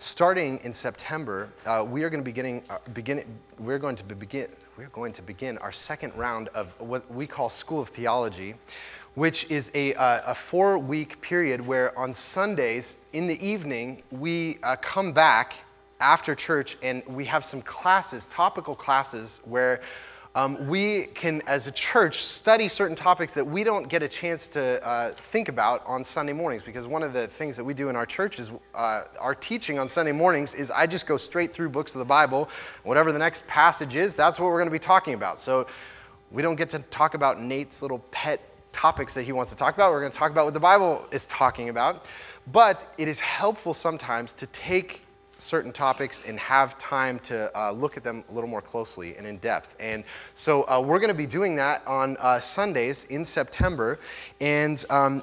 starting in September, uh, we are going to be getting, uh, begin, we're going to be begin, we're going to begin our second round of what we call School of Theology, which is a, uh, a four-week period where on Sundays in the evening we uh, come back after church and we have some classes, topical classes, where um, we can, as a church, study certain topics that we don't get a chance to uh, think about on Sunday mornings. Because one of the things that we do in our church is uh, our teaching on Sunday mornings is I just go straight through books of the Bible. Whatever the next passage is, that's what we're going to be talking about. So we don't get to talk about Nate's little pet topics that he wants to talk about. We're going to talk about what the Bible is talking about. But it is helpful sometimes to take certain topics and have time to uh, look at them a little more closely and in depth. And so uh, we're going to be doing that on uh, Sundays in September. And um,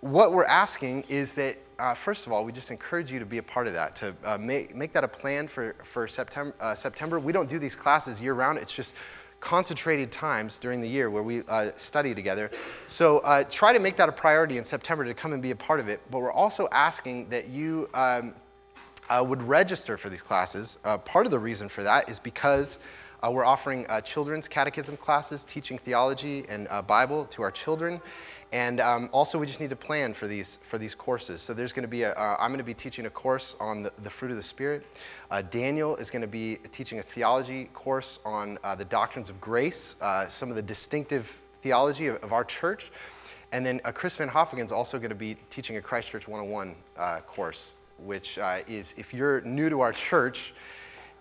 what we're asking is that, uh, first of all, we just encourage you to be a part of that, to uh, make, make that a plan for, for September, uh, September. We don't do these classes year round, it's just concentrated times during the year where we uh, study together. So uh, try to make that a priority in September to come and be a part of it. But we're also asking that you um, uh, would register for these classes. Uh, part of the reason for that is because uh, we're offering uh, children's catechism classes, teaching theology and uh, Bible to our children. And um, also, we just need to plan for these for these courses. So there's going to be a. am uh, going to be teaching a course on the, the fruit of the Spirit. Daniel is going to be teaching a theology course on the doctrines of grace, some of the distinctive theology of, of our church. And then Chris Van Hoffingen is also going to be teaching a Christ Church 101 course which uh, is if you're new to our church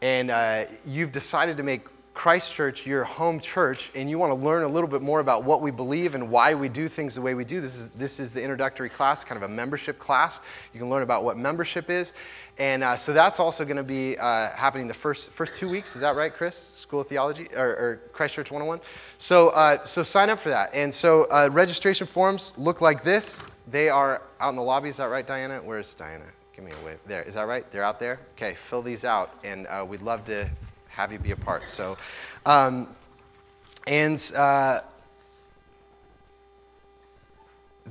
and uh, you've decided to make Christ Church your home church and you want to learn a little bit more about what we believe and why we do things the way we do, this is, this is the introductory class, kind of a membership class. You can learn about what membership is. And uh, so that's also going to be uh, happening the first, first two weeks. Is that right, Chris? School of Theology or, or Christ Church 101? So, uh, so sign up for that. And so uh, registration forms look like this. They are out in the lobby. Is that right, Diana? Where's Diana? Give me a wave. There, is that right? They're out there? Okay, fill these out, and uh, we'd love to have you be a part. So, um, and uh,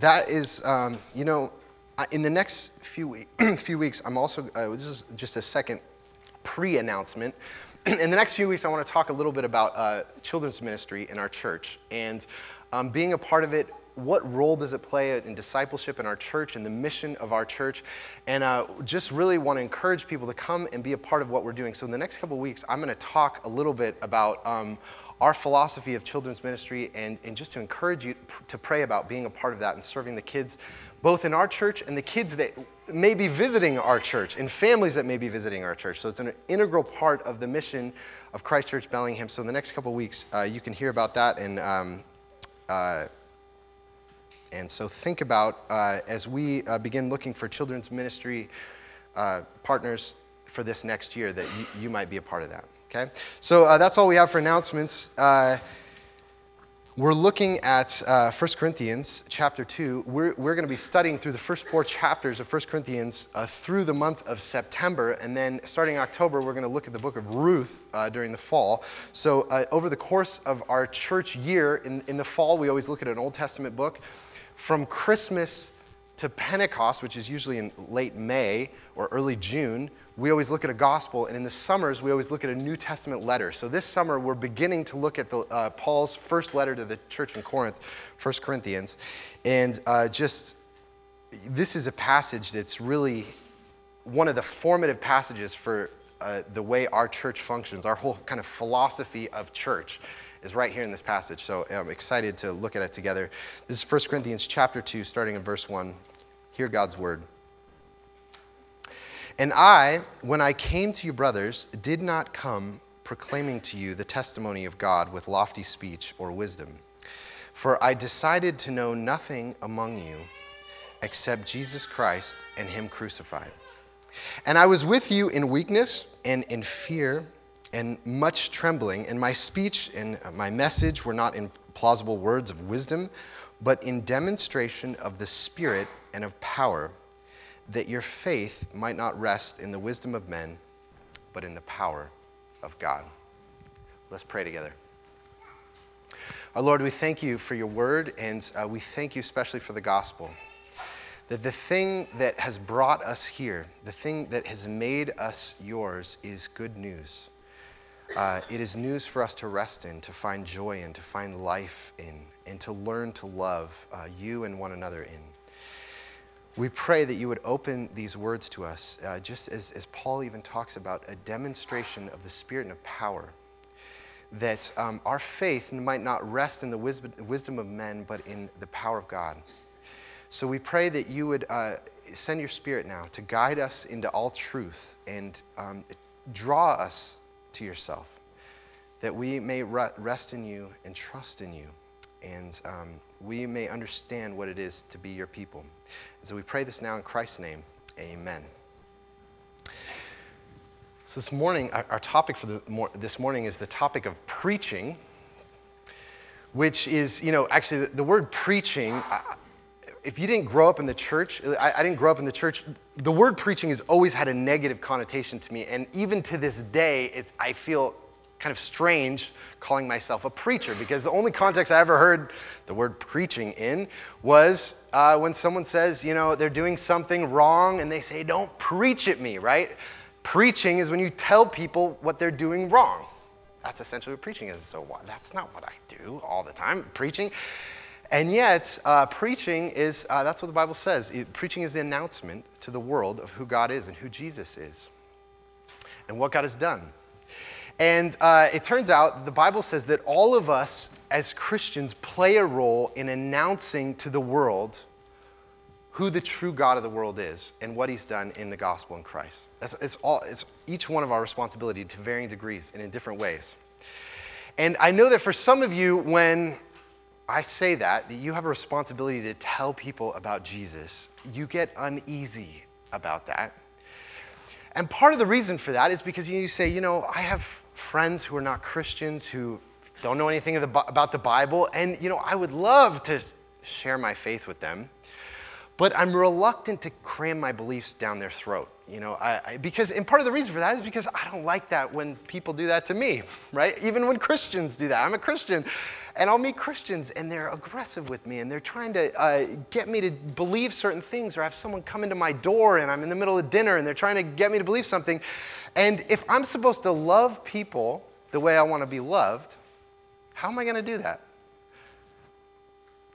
that is, um, you know, in the next few, week, few weeks, I'm also, uh, this is just a second pre announcement. in the next few weeks, I want to talk a little bit about uh, children's ministry in our church. And um, being a part of it what role does it play in discipleship in our church and the mission of our church? And uh, just really want to encourage people to come and be a part of what we're doing. So, in the next couple weeks, I'm going to talk a little bit about um, our philosophy of children's ministry and, and just to encourage you to pray about being a part of that and serving the kids, both in our church and the kids that may be visiting our church and families that may be visiting our church. So, it's an integral part of the mission of Christ Church Bellingham. So, in the next couple weeks, uh, you can hear about that and. Um, uh, and so think about uh, as we uh, begin looking for children's ministry uh, partners for this next year that you, you, might be a part of that. Okay? So uh, that's all we have for announcements. Uh, we're looking at uh, 1 Corinthians chapter 2. We're, we're going to be studying through the first four chapters of 1 Corinthians uh, through the month of September. And then starting October, we're going to look at the book of Ruth during the fall. So, over the course of our church year, in, in the fall, we always look at an Old Testament book from Christmas to Pentecost, which is usually in late May or early June, we always look at a gospel, and in the summers, we always look at a New Testament letter. So this summer, we're beginning to look at the, uh, Paul's first letter to the church in Corinth, 1 Corinthians. And uh, just, this is a passage that's really one of the formative passages for uh, the way our church functions, our whole kind of philosophy of church is right here in this passage. So I'm excited to look at it together. This is 1 Corinthians chapter 2, starting in verse 1. Hear God's word. And I, when I came to you, brothers, did not come proclaiming to you the testimony of God with lofty speech or wisdom. For I decided to know nothing among you except Jesus Christ and Him crucified. And I was with you in weakness and in fear and much trembling, and my speech and my message were not in plausible words of wisdom, but in demonstration of the Spirit and of power, that your faith might not rest in the wisdom of men, but in the power of God. Let's pray together. Our Lord, we thank you for your word, and uh, we thank you especially for the gospel. that the thing that has brought us here, the thing that has made us yours, is good news. Uh, it is news for us to rest in, to find joy in, to find life in, and to learn to love uh, you and one another in. We pray that you would open these words to us, uh, just as, as Paul even talks about a demonstration of the Spirit and of power. That um, our faith might not rest in the wisdom, wisdom of men, but in the power of God. So we pray that you would uh, send your Spirit now to guide us into all truth and um, draw us to yourself, that we may rest in you and trust in you, and um, we may understand what it is to be your people. And so we pray this now in Christ's name. Amen. So this morning, our, topic for the, this morning is the topic of preaching, which is, you know, actually the, the word preaching. If you didn't grow up in the church, I, I, didn't grow up in the church, the word preaching has always had a negative connotation to me. And even to this day, it, I feel kind of strange calling myself a preacher because the only context I ever heard the word preaching in was uh, when someone says, you know, they're doing something wrong and they say, don't preach at me, right? Preaching is when you tell people what they're doing wrong. That's essentially what preaching is. So what? that's not what I do all the time, preaching. And yet, uh, preaching is, uh, that's what the Bible says. It, preaching is the announcement to the world of who God is and who Jesus is and what God has done. And uh, it turns out the Bible says that all of us as Christians play a role in announcing to the world who the true God of the world is and what he's done in the gospel in Christ. That's, it's, all, it's each one of our responsibility to varying degrees and in different ways. And I know that for some of you, when I say that, that you have a responsibility to tell people about Jesus, you get uneasy about that. And part of the reason for that is because you say, you know, I have friends who are not Christians who don't know anything about the Bible, and you know, I would love to share my faith with them, but I'm reluctant to cram my beliefs down their throat. You know, I, I, because and part of the reason for that is because I don't like that when people do that to me, right? Even when Christians do that. I'm a Christian, and I'll meet Christians, and they're aggressive with me, and they're trying to uh, get me to believe certain things, or have someone come into my door, and I'm in the middle of dinner, and they're trying to get me to believe something. And if I'm supposed to love people the way I want to be loved, how am I going to do that?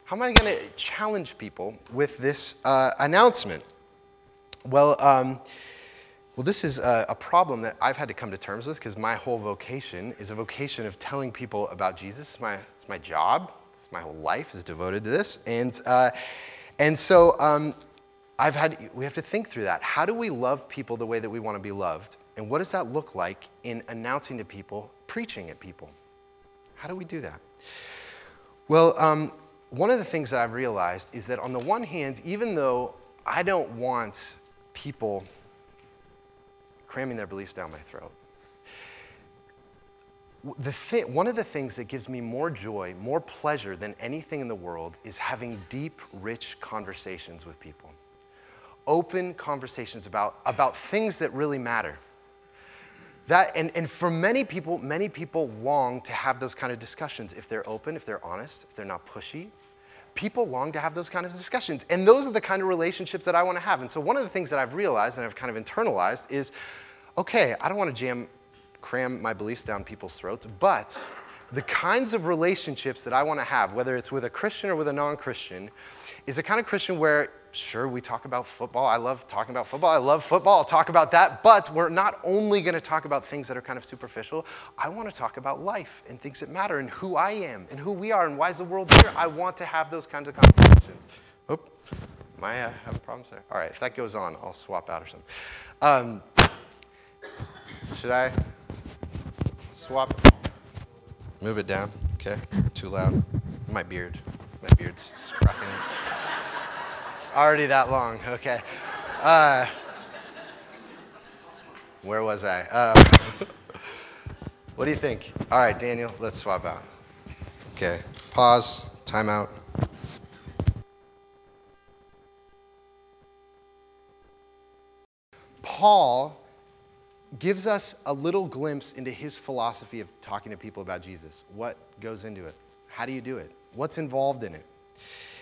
How am I going to challenge people with this uh, announcement? Well, um, well, this is a, a, problem that I've had to come to terms with because my whole vocation is a vocation of telling people about Jesus. It's my, it's my job. It's my whole life is devoted to this. And, uh, and so um, I've had, we have to think through that. How do we love people the way that we want to be loved? And what does that look like in announcing to people, preaching at people? How do we do that? Well, um, one of the things I've realized is that on the one hand, even though I don't want people cramming their beliefs down my throat. Thi- one of the things that gives me more joy, more pleasure than anything in the world is having deep, rich conversations with people. Open conversations about, about things that really matter. That, and, and for many people, many people long to have those kind of discussions if they're open, if they're honest, if they're not pushy, people long to have those kind of discussions. And those are the kind of relationships that I want to have. And so one of the things that I've realized and I've kind of internalized is okay, I don't want to jam, cram my beliefs down people's throats, but the kinds of relationships that I want to have, whether it's with a Christian or with a non Christian, is a kind of Christian where, sure, we talk about football. I love talking about football. I love football. I'll talk about that. But we're not only going to talk about things that are kind of superficial. I want to talk about life and things that matter and who I am and who we are and why is the world here. I want to have those kinds of conversations. Oop. Am I uh, having problems there? All right. If that goes on, I'll swap out or something. Um, should I swap? Move it down. Okay. Too loud. My beard. My beard's scruffing. It's already that long. Okay. Uh, where was I? Uh, what do you think? All right, Daniel, let's swap out. Okay. Pause. Time out. Paul gives us a little glimpse into his philosophy of talking to people about Jesus. What goes into it? How do you do it? What's involved in it?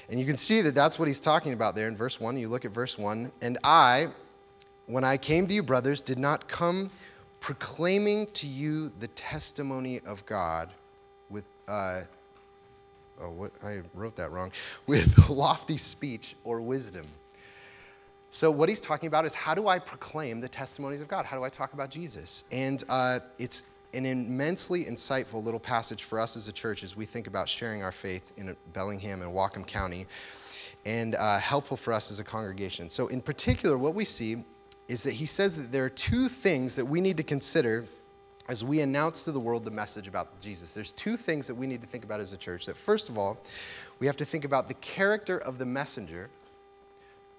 And you can see that that's what he's talking about there in verse 1. You look at verse 1. And I, when I came to you, brothers, did not come proclaiming to you the testimony of God with, uh, oh, what, I wrote that wrong, with lofty speech or wisdom. So, what he's talking about is how do I proclaim the testimonies of God? How do I talk about Jesus? And uh, it's an immensely insightful little passage for us as a church as we think about sharing our faith in Bellingham and Whatcom County, and uh, helpful for us as a congregation. So, in particular, what we see is that he says that there are two things that we need to consider as we announce to the world the message about Jesus. There's two things that we need to think about as a church. That first of all, we have to think about the character of the messenger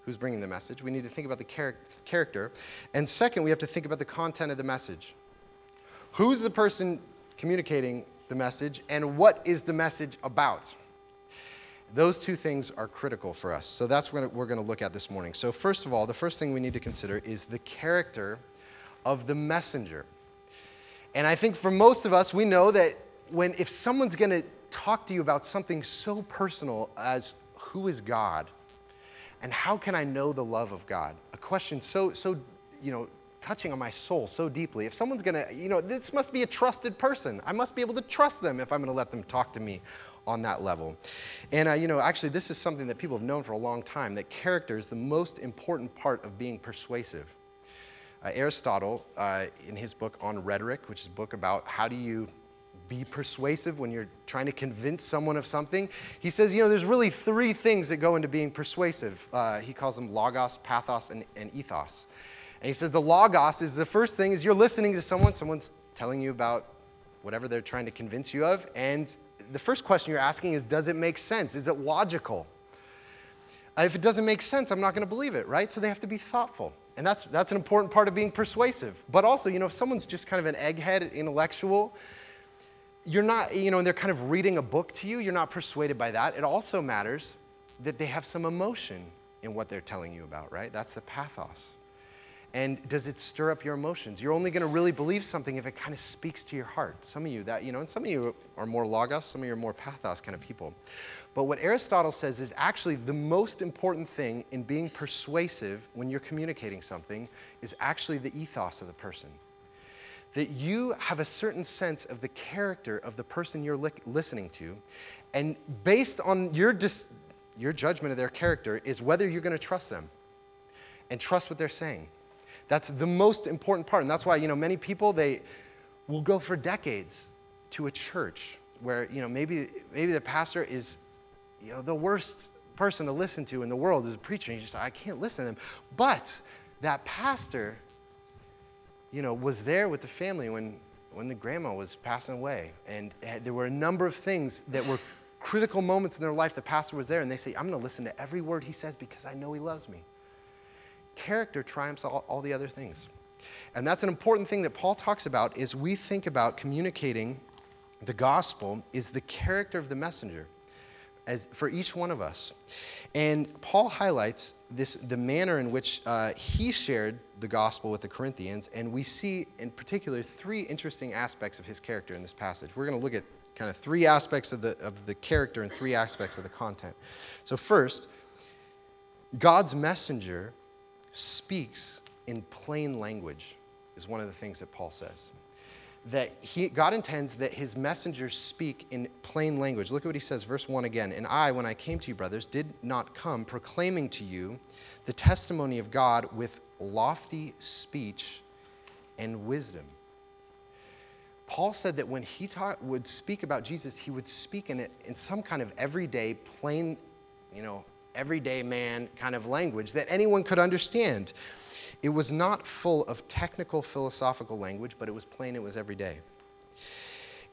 who's bringing the message. We need to think about the char- character. And second, we have to think about the content of the message. Who's the person communicating the message, and what is the message about? Those two things are critical for us. So that's what we're going to look at this morning. So, first of all, the first thing we need to consider is the character of the messenger. And I think for most of us, we know that when if someone's going to talk to you about something so personal as who is God and how can I know the love of God, a question so so you know touching on my soul so deeply. If someone's going to, you know, this must be a trusted person. I must be able to trust them if I'm going to let them talk to me on that level. And, uh, you know, actually, this is something that people have known for a long time that character is the most important part of being persuasive. Uh, Aristotle, uh, in his book on rhetoric, which is a book about how do you be persuasive when you're trying to convince someone of something, he says, you know, there's really three things that go into being persuasive. Uh, he calls them logos, pathos, and, and ethos. And he says the logos is the first thing is you're listening to someone, someone's telling you about whatever they're trying to convince you of, and the first question you're asking is, does it make sense? Is it logical? Uh, if it doesn't make sense, I'm not going to believe it, right? So they have to be thoughtful. And that's, that's an important part of being persuasive. But also, you know, if someone's just kind of an egghead intellectual, you're not, you know, and they're kind of reading a book to you, you're not persuaded by that. It also matters that they have some emotion in what they're telling you about, right? That's the pathos. And does it stir up your emotions? You're only going to really believe something if it kind of speaks to your heart. Some of you that, you know, and some of you are more logos, some of you are more pathos kind of people. But what Aristotle says is actually the most important thing in being persuasive when you're communicating something is actually the ethos of the person. That you have a certain sense of the character of the person you're li- listening to, and based on your, dis- your judgment of their character is whether you're going to trust them and trust what they're saying. That's the most important part. And that's why, you know, many people, they will go for decades to a church where, you know, maybe, maybe the pastor is, you know, the worst person to listen to in the world is a preacher. And you just, I can't listen to them. But that pastor, you know, was there with the family when, when the grandma was passing away. And there were a number of things that were critical moments in their life. The pastor was there, and they say, I'm going to listen to every word he says because I know he loves me character triumphs all, all the other things. And that's an important thing that Paul talks about is we think about communicating the gospel is the character of the messenger as for each one of us. And Paul highlights this the manner in which uh, he shared the gospel with the Corinthians, and we see in particular three interesting aspects of his character in this passage. We're going to look at kind of three aspects of the of the character and three aspects of the content. So first, God's messenger speaks in plain language, is one of the things that Paul says. That he, God intends that his messengers speak in plain language. Look at what he says, verse 1 again. And I, when I came to you, brothers, did not come proclaiming to you the testimony of God with lofty speech and wisdom. Paul said that when he taught, would speak about Jesus, he would speak in, it, in some kind of everyday, plain, you know, everyday man kind of language that anyone could understand. It was not full of technical philosophical language, but it was plain, it was everyday.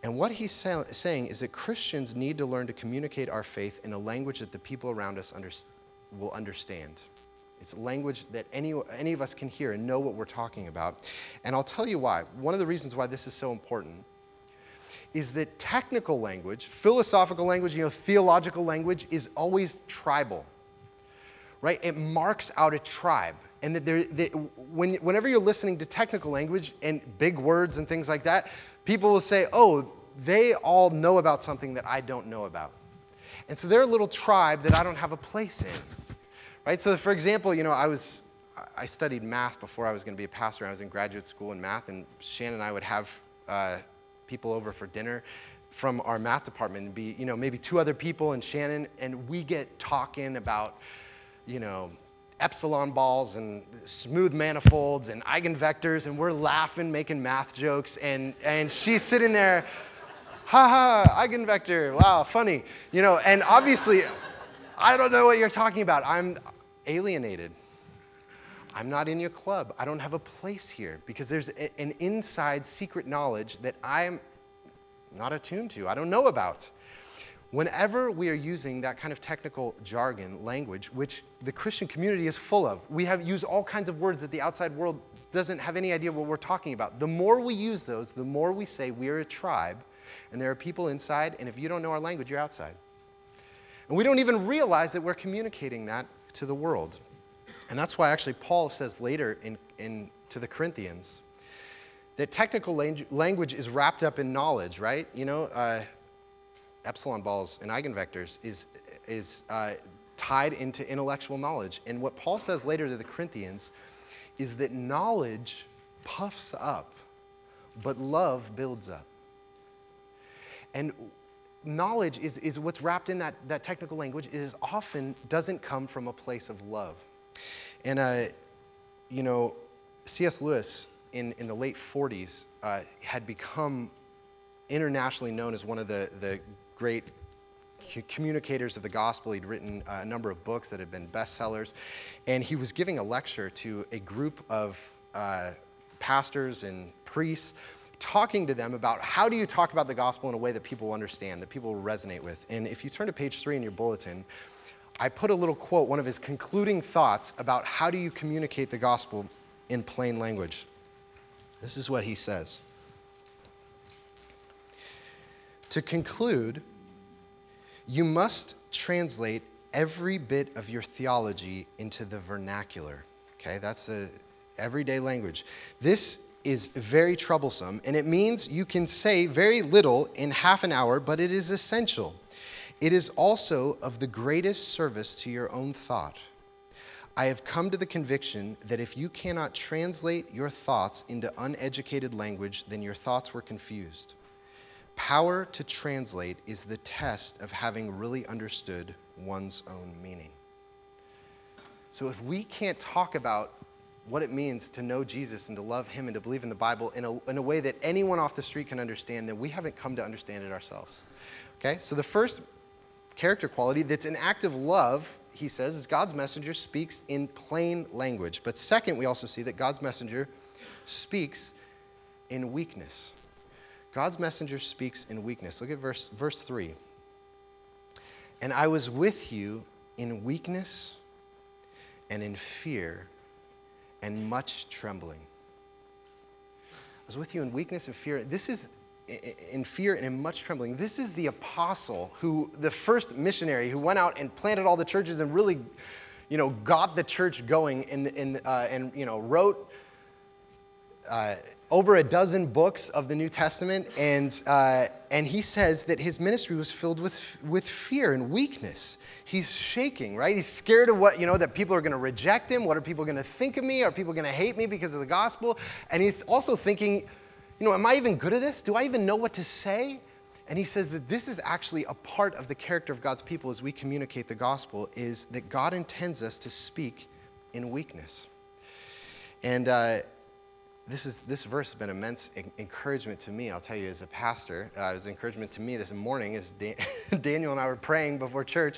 And what he's say- saying is that Christians need to learn to communicate our faith in a language that the people around us under- will understand. It's a language that any, any of us can hear and know what we're talking about. And I'll tell you why. One of the reasons why this is so important is that technical language, philosophical language, you know, theological language is always tribal right? It marks out a tribe. And that there, that when, whenever you're listening to technical language and big words and things like that, people will say, oh, they all know about something that I don't know about. And so they're a little tribe that I don't have a place in. Right? So, for example, you know, I was. I studied math before I was going to be a pastor. I was in graduate school in math, and Shannon and I would have uh, people over for dinner from our math department and be, you know, maybe two other people and Shannon, and we get talking about, you know, epsilon balls and smooth manifolds and eigenvectors, and we're laughing, making math jokes, and, and she's sitting there, ha ha, eigenvector, wow, funny, you know, and obviously, I don't know what you're talking about. I'm alienated. I'm not in your club. I don't have a place here because there's a, an inside secret knowledge that I'm not attuned to, I don't know about. Whenever we are using that kind of technical jargon, language, which the Christian community is full of, we have used all kinds of words that the outside world doesn't have any idea what we're talking about. The more we use those, the more we say we're a tribe, and there are people inside, and if you don't know our language, you're outside. And we don't even realize that we're communicating that to the world. And that's why actually Paul says later in, in to the Corinthians, that technical language is wrapped up in knowledge, right? You know, uh, epsilon balls and eigenvectors is, is uh, tied into intellectual knowledge. And what Paul says later to the Corinthians is that knowledge puffs up, but love builds up. And knowledge is, is what's wrapped in that, that technical language is often doesn't come from a place of love. And, uh, you know, C.S. Lewis in, in the late 40s uh, had become internationally known as one of the, the great communicators of the gospel. He'd written a number of books that had been bestsellers. And he was giving a lecture to a group of uh, pastors and priests, talking to them about how do you talk about the gospel in a way that people understand, that people resonate with. And if you turn to page three in your bulletin, I put a little quote, one of his concluding thoughts about how do you communicate the gospel in plain language. This is what he says. To conclude, you must translate every bit of your theology into the vernacular. Okay, that's the everyday language. This is very troublesome, and it means you can say very little in half an hour, but it is essential. It is also of the greatest service to your own thought. I have come to the conviction that if you cannot translate your thoughts into uneducated language, then your thoughts were confused. Power to translate is the test of having really understood one's own meaning. So if we can't talk about what it means to know Jesus and to love Him and to believe in the Bible in a, in a way that anyone off the street can understand, then we haven't come to understand it ourselves. Okay? So the first character quality that's an act of love he says, is God's messenger speaks in plain language. But second, we also see that God's messenger speaks in weakness. God's messenger speaks in weakness. Look at verse, verse 3. And I was with you in weakness and in fear and much trembling. I was with you in weakness and fear. This is in fear and in much trembling. This is the apostle who, the first missionary who went out and planted all the churches and really, you know, got the church going and, and, uh, and you know, wrote uh, over a dozen books of the New Testament. And, uh, and he says that his ministry was filled with, with fear and weakness. He's shaking, right? He's scared of what, you know, that people are going to reject him. What are people going to think of me? Are people going to hate me because of the gospel? And he's also thinking, you know, am I even good at this? Do I even know what to say? And he says that this is actually a part of the character of God's people as we communicate the gospel is that God intends us to speak in weakness. And uh, this, is, this verse has been immense encouragement to me, I'll tell you, as a pastor. Uh, it was encouragement to me this morning as Dan- Daniel and I were praying before church.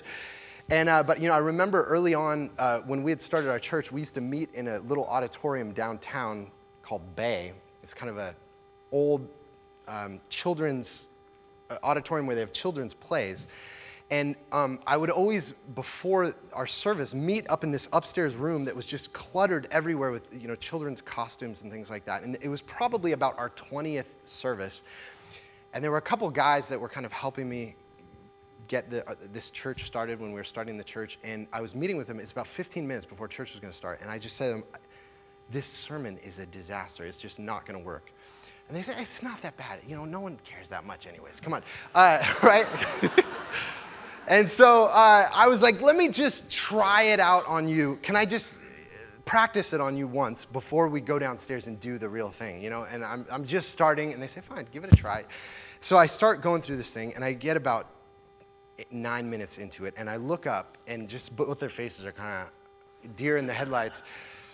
And, uh, but, you know, I remember early on uh, when we had started our church, we used to meet in a little auditorium downtown called Bay. It's kind of a old um, children's uh, auditorium where they have children's plays. And um, I would always, before our service, meet up in this upstairs room that was just cluttered everywhere with you know children's costumes and things like that. And it was probably about our 20th service, and there were a couple guys that were kind of helping me get the, uh, this church started when we were starting the church. And I was meeting with them. It's about 15 minutes before church was going to start, and I just said to them, "This sermon is a disaster. It's just not going to work." And they say, it's not that bad. You know, no one cares that much anyways. Come on. Uh, right? and so uh, I was like, let me just try it out on you. Can I just practice it on you once before we go downstairs and do the real thing, you know? And I'm, I'm just starting, and they say, fine, give it a try. So I start going through this thing, and I get about nine minutes into it, and I look up, and just both their faces are kind of deer in the headlights,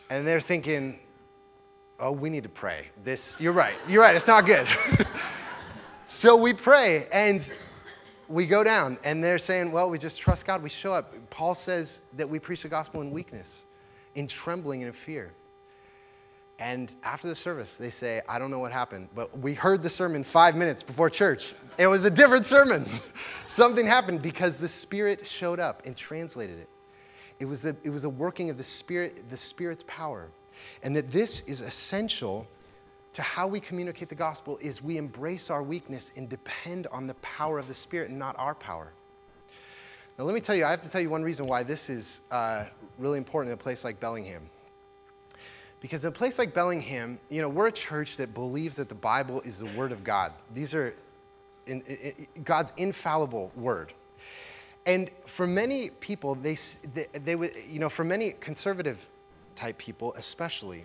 and they're thinking, oh, we need to pray. This, you're right, you're right, it's not good. so we pray, and we go down, and they're saying, well, we just trust God. We show up. Paul says that we preach the gospel in weakness, in trembling and in fear. And after the service, they say, I don't know what happened, but we heard the sermon five minutes before church. It was a different sermon. Something happened because the Spirit showed up and translated it. It was the, it was the working of the Spirit, the Spirit's power. And that this is essential to how we communicate the gospel is we embrace our weakness and depend on the power of the Spirit and not our power. Now, let me tell you, I have to tell you one reason why this is uh, really important in a place like Bellingham. Because in a place like Bellingham, you know, we're a church that believes that the Bible is the Word of God. These are in, in, God's infallible Word. And for many people, they, they, they would, you know, for many conservative type people especially,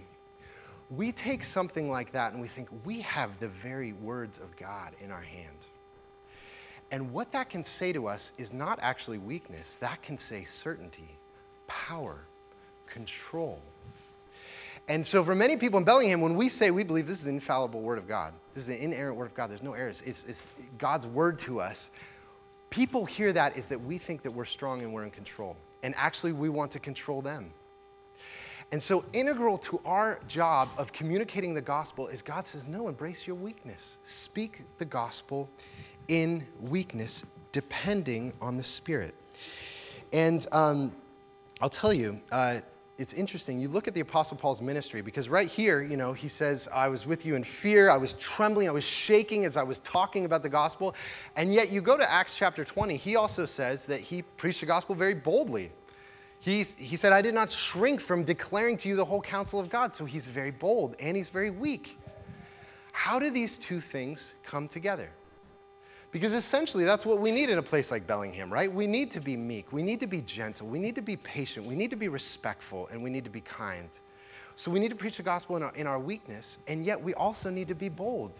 we take something like that and we think we have the very words of God in our hand. And what that can say to us is not actually weakness, that can say certainty, power, control. And so, for many people in Bellingham, when we say we believe this is the infallible Word of God, this is the inerrant Word of God, there's no errors, it's, it's God's Word to us, people hear that is that we think that we're strong and we're in control. And actually, we want to control them. And so, integral to our job of communicating the gospel is God says, No, embrace your weakness. Speak the gospel in weakness, depending on the Spirit. And um, I'll tell you, uh, it's interesting. You look at the Apostle Paul's ministry because right here, you know, he says, I was with you in fear, I was trembling, I was shaking as I was talking about the gospel. And yet, you go to Acts chapter 20, he also says that he preached the gospel very boldly. He, he said, I did not shrink from declaring to you the whole counsel of God. So he's very bold and he's very weak. How do these two things come together? Because essentially, that's what we need in a place like Bellingham, right? We need to be meek. We need to be gentle. We need to be patient. We need to be respectful. And we need to be kind. So we need to preach the gospel in our, in our weakness. And yet, we also need to be bold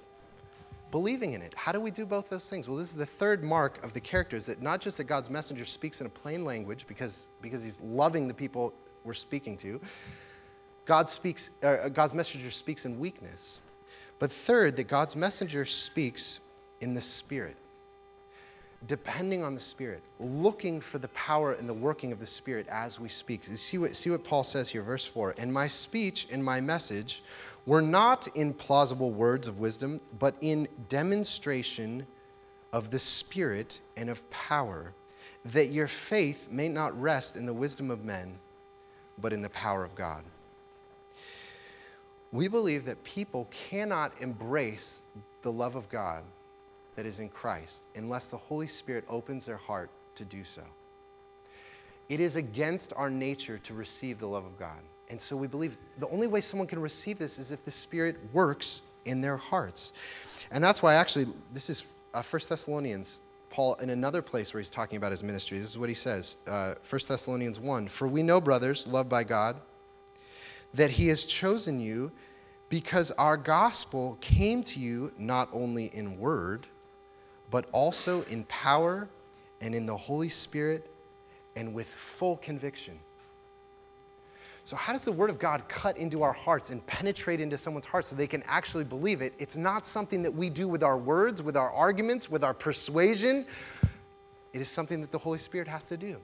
believing in it. How do we do both those things? Well, this is the third mark of the characters that not just that God's messenger speaks in a plain language because, because he's loving the people we're speaking to, God speaks, uh, God's messenger speaks in weakness. But third, that God's messenger speaks in the Spirit depending on the Spirit, looking for the power and the working of the Spirit as we speak. See what, see what Paul says here, verse 4. And my speech and my message were not in plausible words of wisdom, but in demonstration of the Spirit and of power, that your faith may not rest in the wisdom of men, but in the power of God. We believe that people cannot embrace the love of God that is in Christ unless the Holy Spirit opens their heart to do so. It is against our nature to receive the love of God. And so we believe the only way someone can receive this is if the Spirit works in their hearts. And that's why, actually, this is uh, 1 Thessalonians. Paul, in another place where he's talking about his ministry, this is what he says uh, 1 Thessalonians 1 For we know, brothers, loved by God, that he has chosen you because our gospel came to you not only in word, but also in power and in the Holy Spirit and with full conviction. So, how does the Word of God cut into our hearts and penetrate into someone's heart so they can actually believe it? It's not something that we do with our words, with our arguments, with our persuasion. It is something that the Holy Spirit has to do,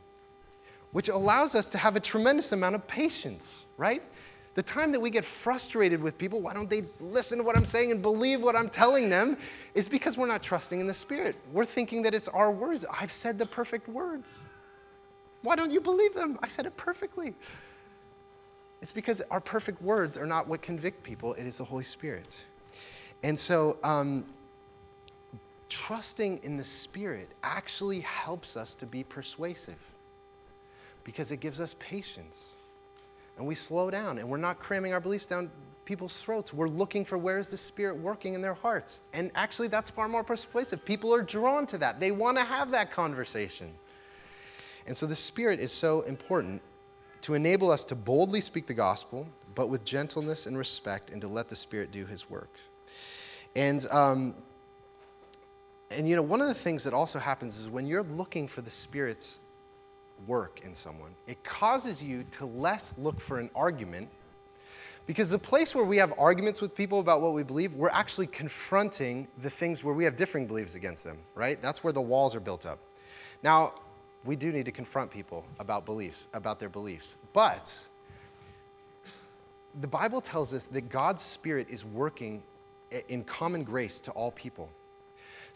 which allows us to have a tremendous amount of patience, right? The time that we get frustrated with people, why don't they listen to what I'm saying and believe what I'm telling them, is because we're not trusting in the Spirit. We're thinking that it's our words. I've said the perfect words. Why don't you believe them? I said it perfectly. It's because our perfect words are not what convict people, it is the Holy Spirit. And so, um, trusting in the Spirit actually helps us to be persuasive because it gives us patience and we slow down and we're not cramming our beliefs down people's throats. We're looking for where is the Spirit working in their hearts. And actually, that's far more persuasive. People are drawn to that, they want to have that conversation. And so the Spirit is so important to enable us to boldly speak the gospel, but with gentleness and respect, and to let the Spirit do His work. And um, and you know, one of the things that also happens is when you're looking for the Spirit's work in someone, it causes you to less look for an argument. Because the place where we have arguments with people about what we believe, we're actually confronting the things where we have differing beliefs against them, right? That's where the walls are built up. Now, we do need to confront people about beliefs, about their beliefs. But the Bible tells us that God's Spirit is working in common grace to all people.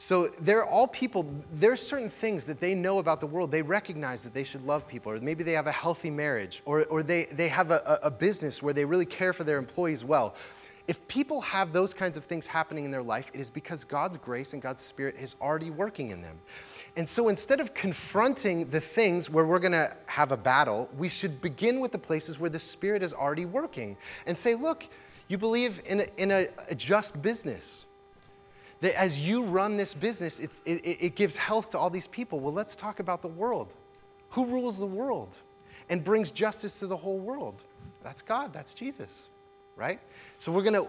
So they're all people, there are certain things that they know about the world. They recognize that they should love people, or maybe they have a healthy marriage, or, or they, they have a, a business where they really care for their employees well. If people have those kinds of things happening in their life, it is because God's grace and God's Spirit is already working in them. And so instead of confronting the things where we're going to have a battle, we should begin with the places where the Spirit is already working and say, look, you believe in a, in a, a just business that as you run this business, it, it gives health to all these people. Well, let's talk about the world. Who rules the world and brings justice to the whole world? That's God, that's Jesus, right? So we're going to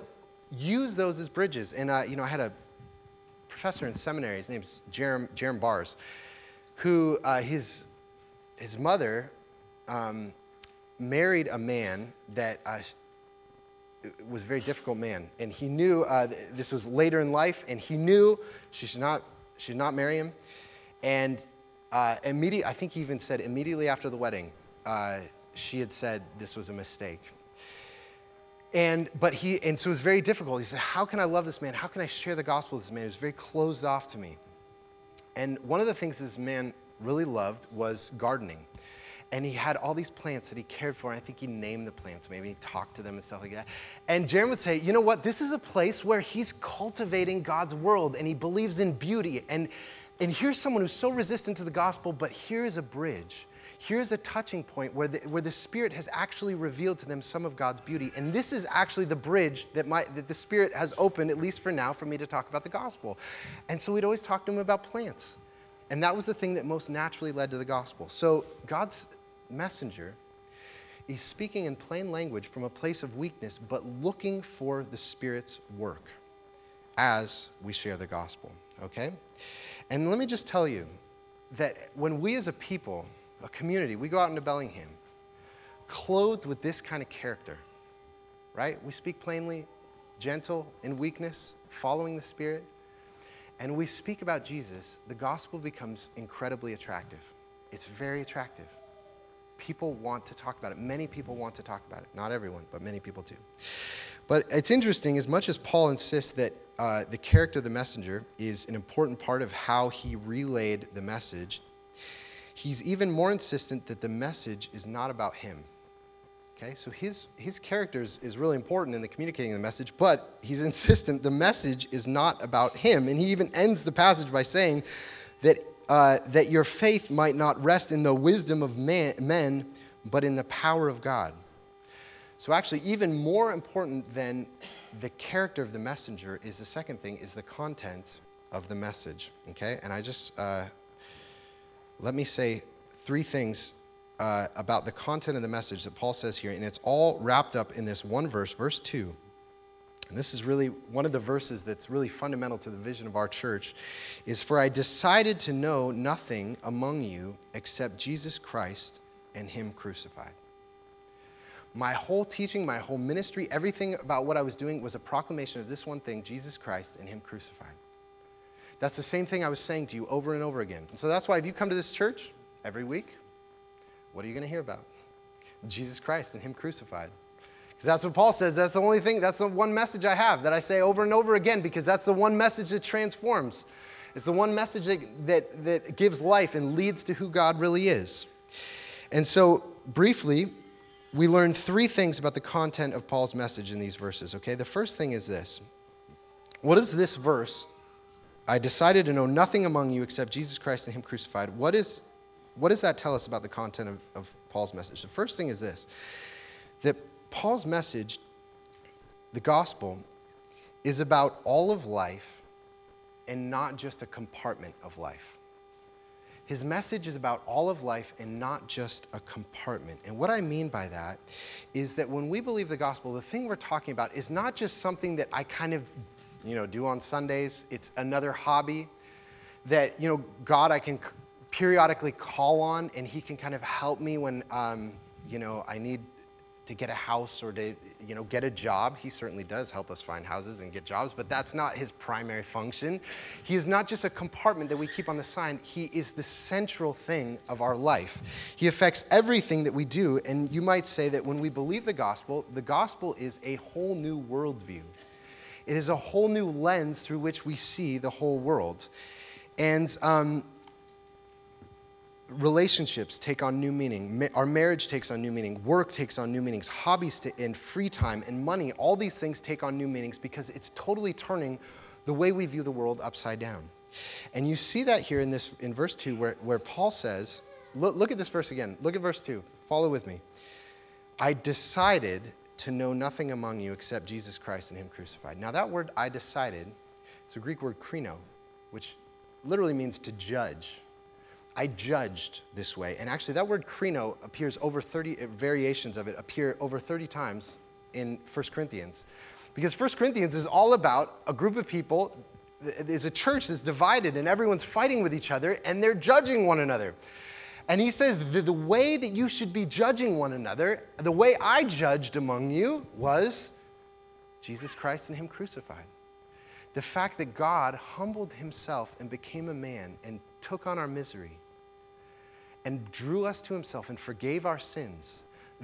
use those as bridges. And, uh, you know, I had a professor in seminary, his name's Jerram, Jerram Barrs, who uh, his, his mother um, married a man that uh, was a very difficult man, and he knew uh, this was later in life, and he knew she should not she should not marry him. And uh, immediately, I think he even said immediately after the wedding, uh, she had said this was a mistake. And but he and so it was very difficult. He said, "How can I love this man? How can I share the gospel with this man?" He was very closed off to me. And one of the things this man really loved was gardening and he had all these plants that he cared for. And I think he named the plants. Maybe he talked to them and stuff like that. And Jerram would say, you know what? This is a place where he's cultivating God's world and he believes in beauty. And, and here's someone who's so resistant to the gospel, but here's a bridge. Here's a touching point where the, where the Spirit has actually revealed to them some of God's beauty. And this is actually the bridge that, my, that the Spirit has opened, at least for now, for me to talk about the gospel. And so we'd always talk to him about plants. And that was the thing that most naturally led to the gospel. So God's messenger is speaking in plain language from a place of weakness, but looking for the Spirit's work as we share the gospel. Okay? And let me just tell you that when we as a people, a community, we go out into Bellingham, clothed with this kind of character, right? We speak plainly, gentle in weakness, following the Spirit, and we speak about Jesus, the gospel becomes incredibly attractive. It's very attractive people want to talk about it. Many people want to talk about it. Not everyone, but many people do. But it's interesting, as much as Paul insists that uh, the character of the messenger is an important part of how he relayed the message, he's even more insistent that the message is not about him. Okay, so his, his character is, really important in the communicating the message, but he's insistent the message is not about him. And he even ends the passage by saying that uh, that your faith might not rest in the wisdom of man, men, but in the power of God. So, actually, even more important than the character of the messenger is the second thing is the content of the message. Okay, and I just uh, let me say three things uh, about the content of the message that Paul says here, and it's all wrapped up in this one verse, verse two. And this is really one of the verses that's really fundamental to the vision of our church is for I decided to know nothing among you except Jesus Christ and him crucified. My whole teaching, my whole ministry, everything about what I was doing was a proclamation of this one thing, Jesus Christ and him crucified. That's the same thing I was saying to you over and over again. And so that's why if you come to this church every week, what are you going to hear about? Jesus Christ and him crucified. Because that's what Paul says. That's the only thing, that's the one message I have that I say over and over again because that's the one message that transforms. It's the one message that, that, that gives life and leads to who God really is. And so, briefly, we learn three things about the content of Paul's message in these verses, okay? The first thing is this What is this verse? I decided to know nothing among you except Jesus Christ and Him crucified. What, is, what does that tell us about the content of, of Paul's message? The first thing is this that Paul's message, the gospel, is about all of life and not just a compartment of life. His message is about all of life and not just a compartment. And what I mean by that is that when we believe the gospel, the thing we're talking about is not just something that I kind of, you know, do on Sundays. It's another hobby that, you know, God I can periodically call on and he can kind of help me when, um, you know, I need to get a house or to you know get a job. He certainly does help us find houses and get jobs, but that's not his primary function. He is not just a compartment that we keep on the sign. He is the central thing of our life. He affects everything that we do, and you might say that when we believe the gospel, the gospel is a whole new worldview. It is a whole new lens through which we see the whole world. And um, relationships take on new meaning. Our marriage takes on new meaning. Work takes on new meanings. Hobbies t- and free time and money, all these things take on new meanings because it's totally turning the way we view the world upside down. And you see that here in this in verse 2 where, where Paul says, look, look at this verse again. Look at verse 2. Follow with me. I decided to know nothing among you except Jesus Christ and Him crucified. Now, that word I decided, it's a Greek word krino, which literally means to judge I judged this way. And actually, that word krino appears over 30, uh, variations of it appear over 30 times in 1 Corinthians. Because 1 Corinthians is all about a group of people, there's a church that's divided and everyone's fighting with each other and they're judging one another. And he says, the way that you should be judging one another, the way I judged among you was Jesus Christ and Him crucified. The fact that God humbled Himself and became a man and took on our misery and drew us to himself and forgave our sins.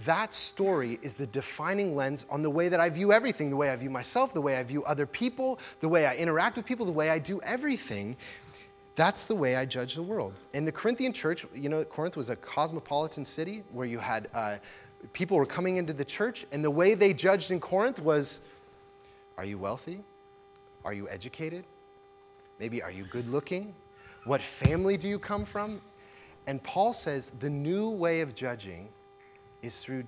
That story is the defining lens on the way that I view everything the way I view myself, the way I view other people, the way I interact with people, the way I do everything. That's the way I judge the world. And the Corinthian church, you know, Corinth was a cosmopolitan city where you had uh, people were coming into the church, and the way they judged in Corinth was are you wealthy? Are you educated? Maybe are you good looking? What family do you come from? And Paul says the new way of judging is through,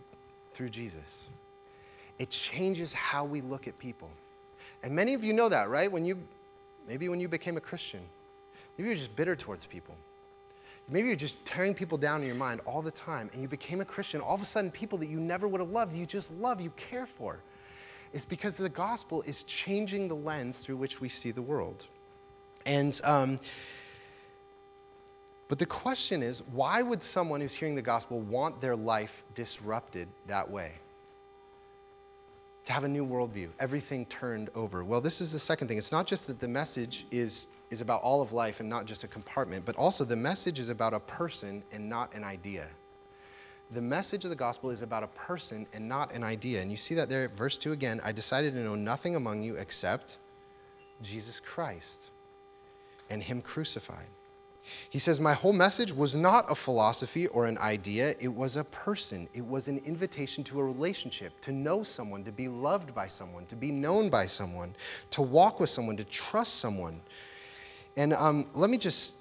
through Jesus. It changes how we look at people. And many of you know that, right? When you, maybe when you became a Christian, maybe you're just bitter towards people. Maybe you're just tearing people down in your mind all the time, and you became a Christian. All of a sudden, people that you never would have loved, you just love, you care for. It's because the gospel is changing the lens through which we see the world. And um, but the question is why would someone who's hearing the gospel want their life disrupted that way? To have a new worldview, everything turned over. Well, this is the second thing. It's not just that the message is, is about all of life and not just a compartment, but also the message is about a person and not an idea. The message of the gospel is about a person and not an idea. And you see that there, verse 2 again I decided to know nothing among you except Jesus Christ and Him crucified. He says, My whole message was not a philosophy or an idea, it was a person. It was an invitation to a relationship, to know someone, to be loved by someone, to be known by someone, to walk with someone, to trust someone. And um, let me just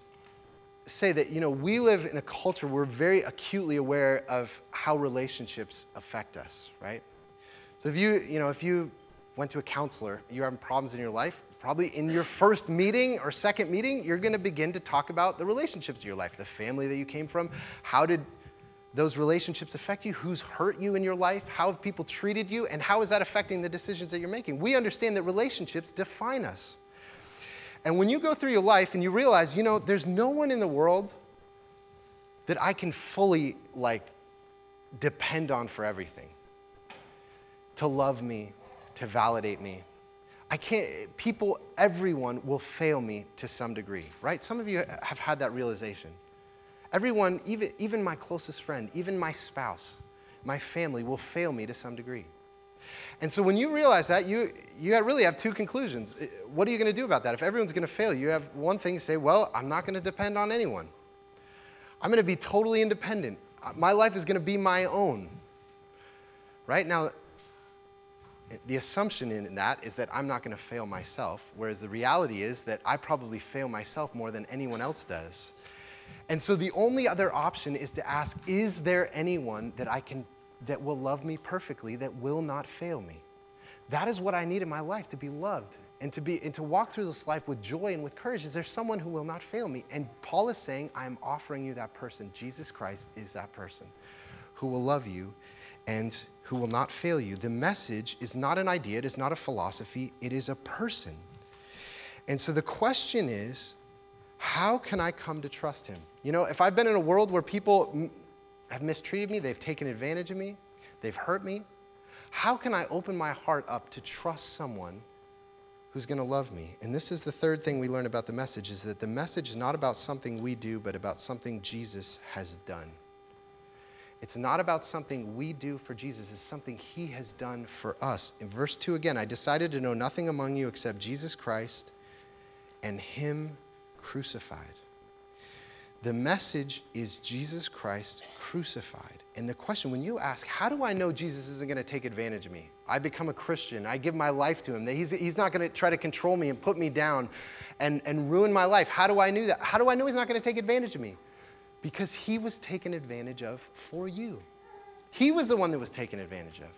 say that, you know, we live in a culture where we're very acutely aware of how relationships affect us, right? So if you, you know, if you went to a counselor, you're having problems in your life, probably in your first meeting or second meeting, you're going to begin to talk about the relationships of your life, the family that you came from. How did those relationships affect you? Who's hurt you in your life? How have people treated you? And how is that affecting the decisions that you're making? We understand that relationships define us. And when you go through your life and you realize, you know, there's no one in the world that I can fully, like, depend on for everything to love me, to validate me, I can't, people, everyone will fail me to some degree, right? Some of you have had that realization. Everyone, even, even my closest friend, even my spouse, my family will fail me to some degree. And so when you realize that, you, you really have two conclusions. What are you going to do about that? If everyone's going to fail, you have one thing to say, well, I'm not going to depend on anyone. I'm going to be totally independent. Uh, my life is going to be my own. Right? Now, the assumption in that is that I'm not going to fail myself, whereas the reality is that I probably fail myself more than anyone else does. And so the only other option is to ask, is there anyone that I can that will love me perfectly, that will not fail me? That is what I need in my life to be loved and to be and to walk through this life with joy and with courage. Is there someone who will not fail me? And paul is saying i'm offering you that person. Jesus christ is that person who will love you and who will not fail you. The message is not an idea. It is not a philosophy. It is a person. And so the question is how can i come to trust him? You know if i've been in a world where people have mistreated me they've taken advantage of me they've hurt me how can i open my heart up to trust someone who's going to love me. And this is the third thing we learn about the message is that the message is not about something we do, but about something Jesus has done. It's not about something we do for Jesus, it's something he has done for us. In verse 2 again, I decided to know nothing among you except Jesus Christ and him crucified. The message is Jesus Christ crucified. And the question, when you ask, how do I know Jesus isn't going to take advantage of me? I become a Christian. I give my life to him. He's, he's not going to try to control me and put me down and, and ruin my life. How do I know that? How do I know he's not going to take advantage of me? Because he was taken advantage of for you. He was the one that was taken advantage of.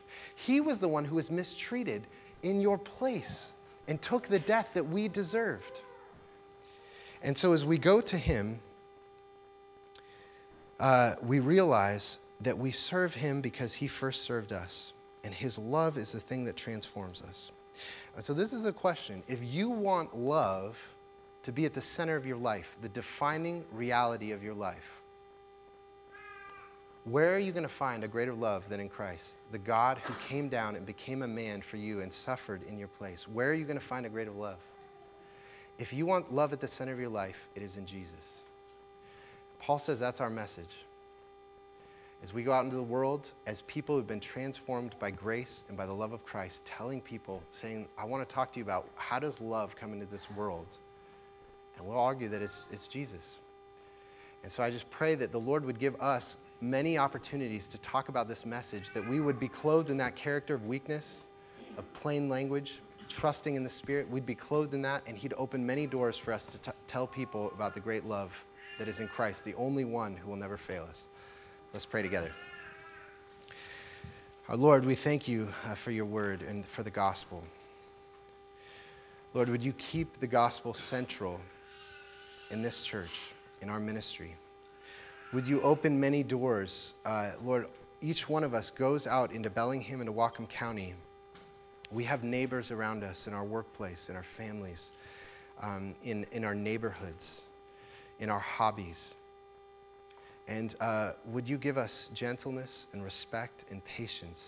He was the one who was mistreated in your place and took the death that we deserved. And so as we go to him, uh, we realize that we serve him because he first served us. And his love is the thing that transforms us. So, this is a question. If you want love to be at the center of your life, the defining reality of your life, where are you going to find a greater love than in Christ? The God who came down and became a man for you and suffered in your place. Where are you going to find a greater love? If you want love at the center of your life, it is in Jesus. Paul says that's our message. As we go out into the world, as people who've been transformed by grace and by the love of Christ, telling people, saying, I want to talk to you about how does love come into this world? And we'll argue that it's, it's Jesus. And so I just pray that the Lord would give us many opportunities to talk about this message, that we would be clothed in that character of weakness, of plain language, trusting in the Spirit. We'd be clothed in that, and He'd open many doors for us to t- tell people about the great love that is in Christ, the only one who will never fail us. Let's pray together. Our Lord, we thank you uh, for your word and for the gospel. Lord, would you keep the gospel central in this church, in our ministry? Would you open many doors? Uh, Lord, each one of us goes out into Bellingham and to Whatcom County. We have neighbors around us in our workplace, in our families, um, in, in our neighborhoods, in our hobbies. And uh, would you give us gentleness and respect and patience